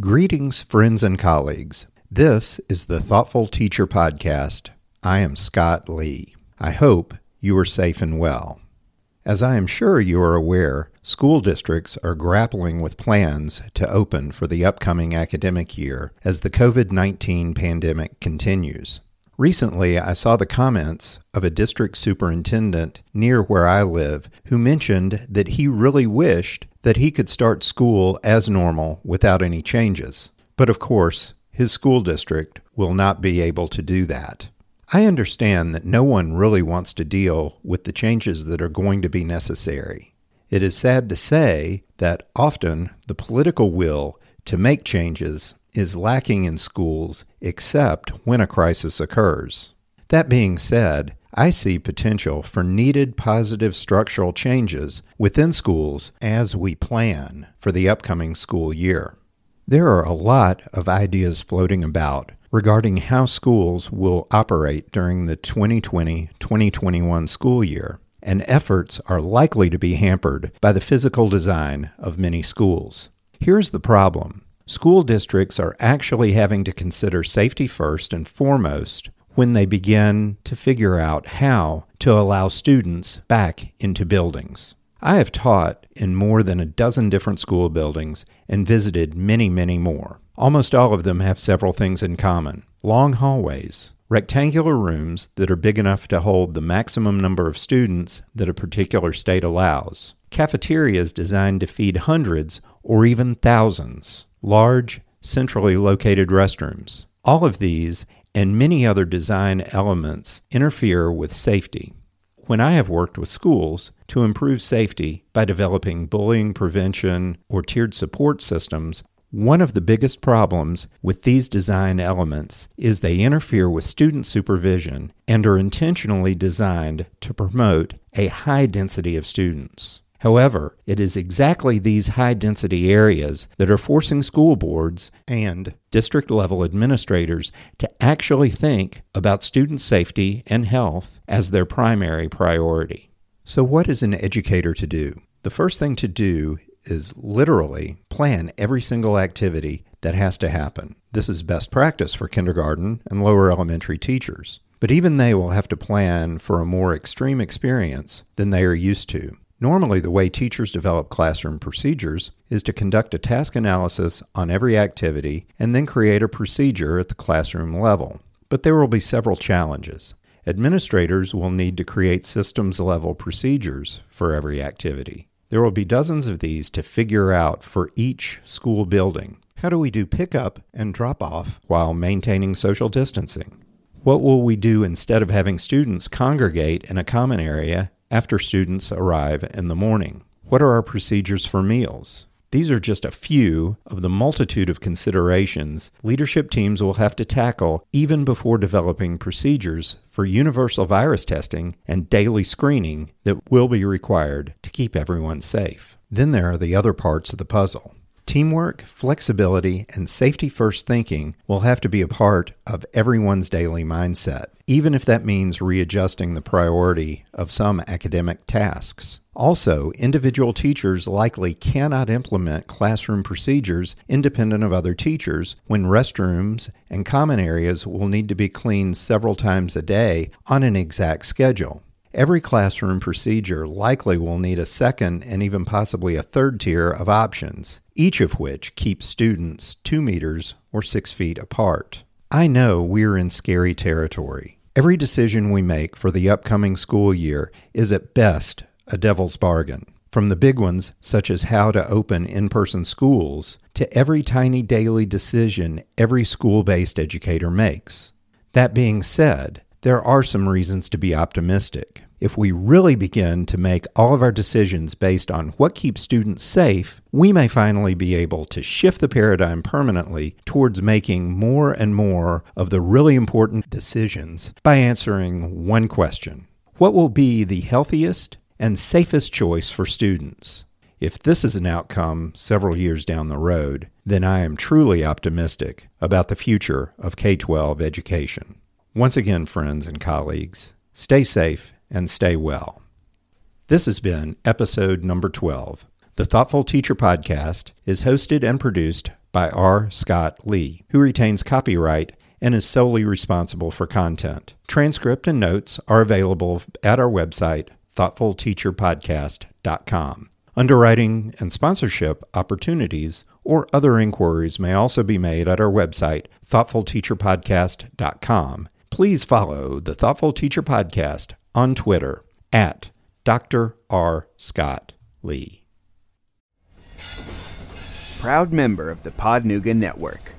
Greetings, friends and colleagues. This is the Thoughtful Teacher Podcast. I am Scott Lee. I hope you are safe and well. As I am sure you are aware, school districts are grappling with plans to open for the upcoming academic year as the COVID 19 pandemic continues. Recently, I saw the comments of a district superintendent near where I live who mentioned that he really wished that he could start school as normal without any changes. But of course, his school district will not be able to do that. I understand that no one really wants to deal with the changes that are going to be necessary. It is sad to say that often the political will to make changes is lacking in schools except when a crisis occurs. That being said, I see potential for needed positive structural changes within schools as we plan for the upcoming school year. There are a lot of ideas floating about regarding how schools will operate during the 2020 2021 school year, and efforts are likely to be hampered by the physical design of many schools. Here's the problem school districts are actually having to consider safety first and foremost when they begin to figure out how to allow students back into buildings. I have taught in more than a dozen different school buildings and visited many, many more. Almost all of them have several things in common long hallways, rectangular rooms that are big enough to hold the maximum number of students that a particular state allows, cafeterias designed to feed hundreds or even thousands, large, centrally located restrooms. All of these and many other design elements interfere with safety. When I have worked with schools to improve safety by developing bullying prevention or tiered support systems, one of the biggest problems with these design elements is they interfere with student supervision and are intentionally designed to promote a high density of students. However, it is exactly these high density areas that are forcing school boards and district level administrators to actually think about student safety and health as their primary priority. So, what is an educator to do? The first thing to do is literally plan every single activity that has to happen. This is best practice for kindergarten and lower elementary teachers. But even they will have to plan for a more extreme experience than they are used to. Normally, the way teachers develop classroom procedures is to conduct a task analysis on every activity and then create a procedure at the classroom level. But there will be several challenges. Administrators will need to create systems level procedures for every activity. There will be dozens of these to figure out for each school building. How do we do pickup and drop off while maintaining social distancing? What will we do instead of having students congregate in a common area after students arrive in the morning. What are our procedures for meals? These are just a few of the multitude of considerations leadership teams will have to tackle even before developing procedures for universal virus testing and daily screening that will be required to keep everyone safe. Then there are the other parts of the puzzle. Teamwork, flexibility, and safety first thinking will have to be a part of everyone's daily mindset, even if that means readjusting the priority of some academic tasks. Also, individual teachers likely cannot implement classroom procedures independent of other teachers when restrooms and common areas will need to be cleaned several times a day on an exact schedule. Every classroom procedure likely will need a second and even possibly a third tier of options, each of which keeps students two meters or six feet apart. I know we're in scary territory. Every decision we make for the upcoming school year is at best a devil's bargain. From the big ones, such as how to open in person schools, to every tiny daily decision every school based educator makes. That being said, there are some reasons to be optimistic. If we really begin to make all of our decisions based on what keeps students safe, we may finally be able to shift the paradigm permanently towards making more and more of the really important decisions by answering one question What will be the healthiest and safest choice for students? If this is an outcome several years down the road, then I am truly optimistic about the future of K 12 education. Once again, friends and colleagues, stay safe and stay well. This has been episode number 12. The Thoughtful Teacher Podcast is hosted and produced by R. Scott Lee, who retains copyright and is solely responsible for content. Transcript and notes are available at our website, thoughtfulteacherpodcast.com. Underwriting and sponsorship opportunities or other inquiries may also be made at our website, thoughtfulteacherpodcast.com. Please follow the Thoughtful Teacher Podcast on Twitter at Dr. R. Scott Lee. Proud member of the Podnuga Network.